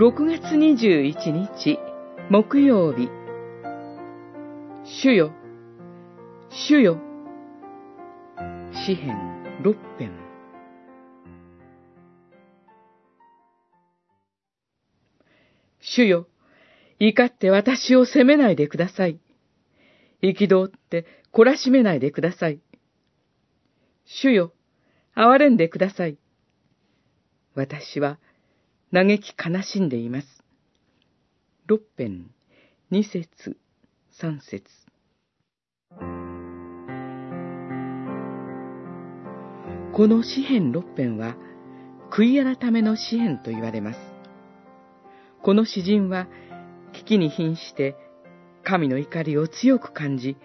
6月21日木曜日主よ、主よ、詩編6編主よ、怒って私を責めないでください。憤って懲らしめないでください。主よ、憐れんでください。私は嘆き悲しんでいます。六編、二節、三節。この詩編六編は、悔い改めの詩編と言われます。この詩人は、危機に瀕して、神の怒りを強く感じ、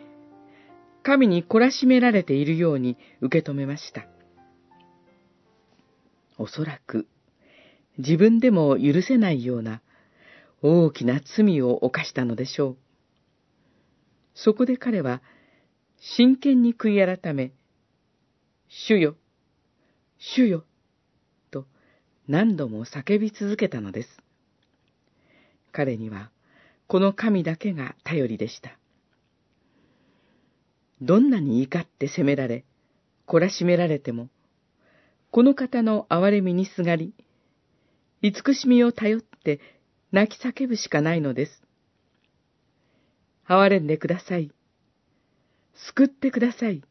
神に懲らしめられているように受け止めました。おそらく、自分でも許せないような大きな罪を犯したのでしょう。そこで彼は真剣に悔い改め、主よ、主よ、と何度も叫び続けたのです。彼にはこの神だけが頼りでした。どんなに怒って責められ、懲らしめられても、この方の憐れみにすがり、慈しみを頼って泣き叫ぶしかないのです。憐れんでください。救ってください。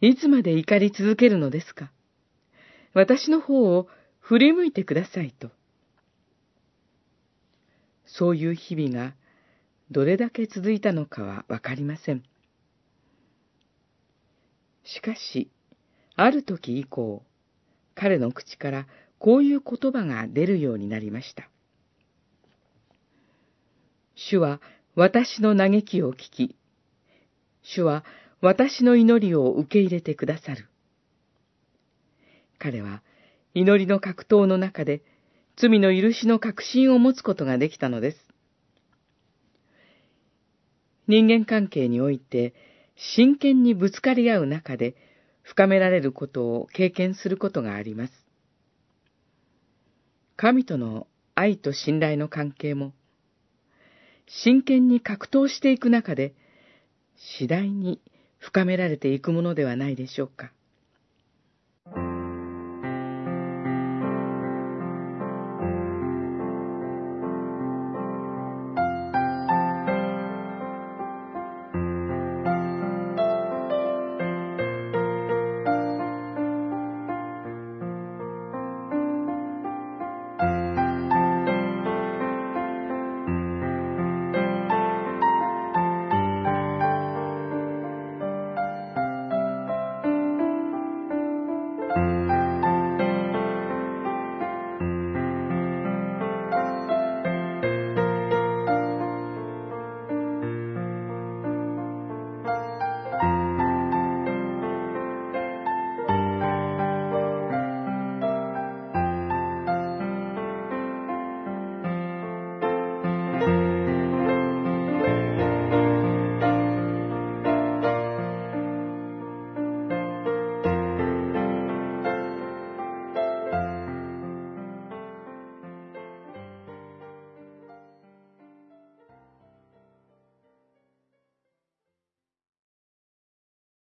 いつまで怒り続けるのですか私の方を振り向いてくださいと。そういう日々がどれだけ続いたのかはわかりません。しかし、ある時以降、彼の口からこういう言葉が出るようになりました。主は私の嘆きを聞き、主は私の祈りを受け入れてくださる。彼は祈りの格闘の中で罪の許しの確信を持つことができたのです。人間関係において真剣にぶつかり合う中で深められることを経験することがあります。神との愛と信頼の関係も、真剣に格闘していく中で、次第に深められていくものではないでしょうか。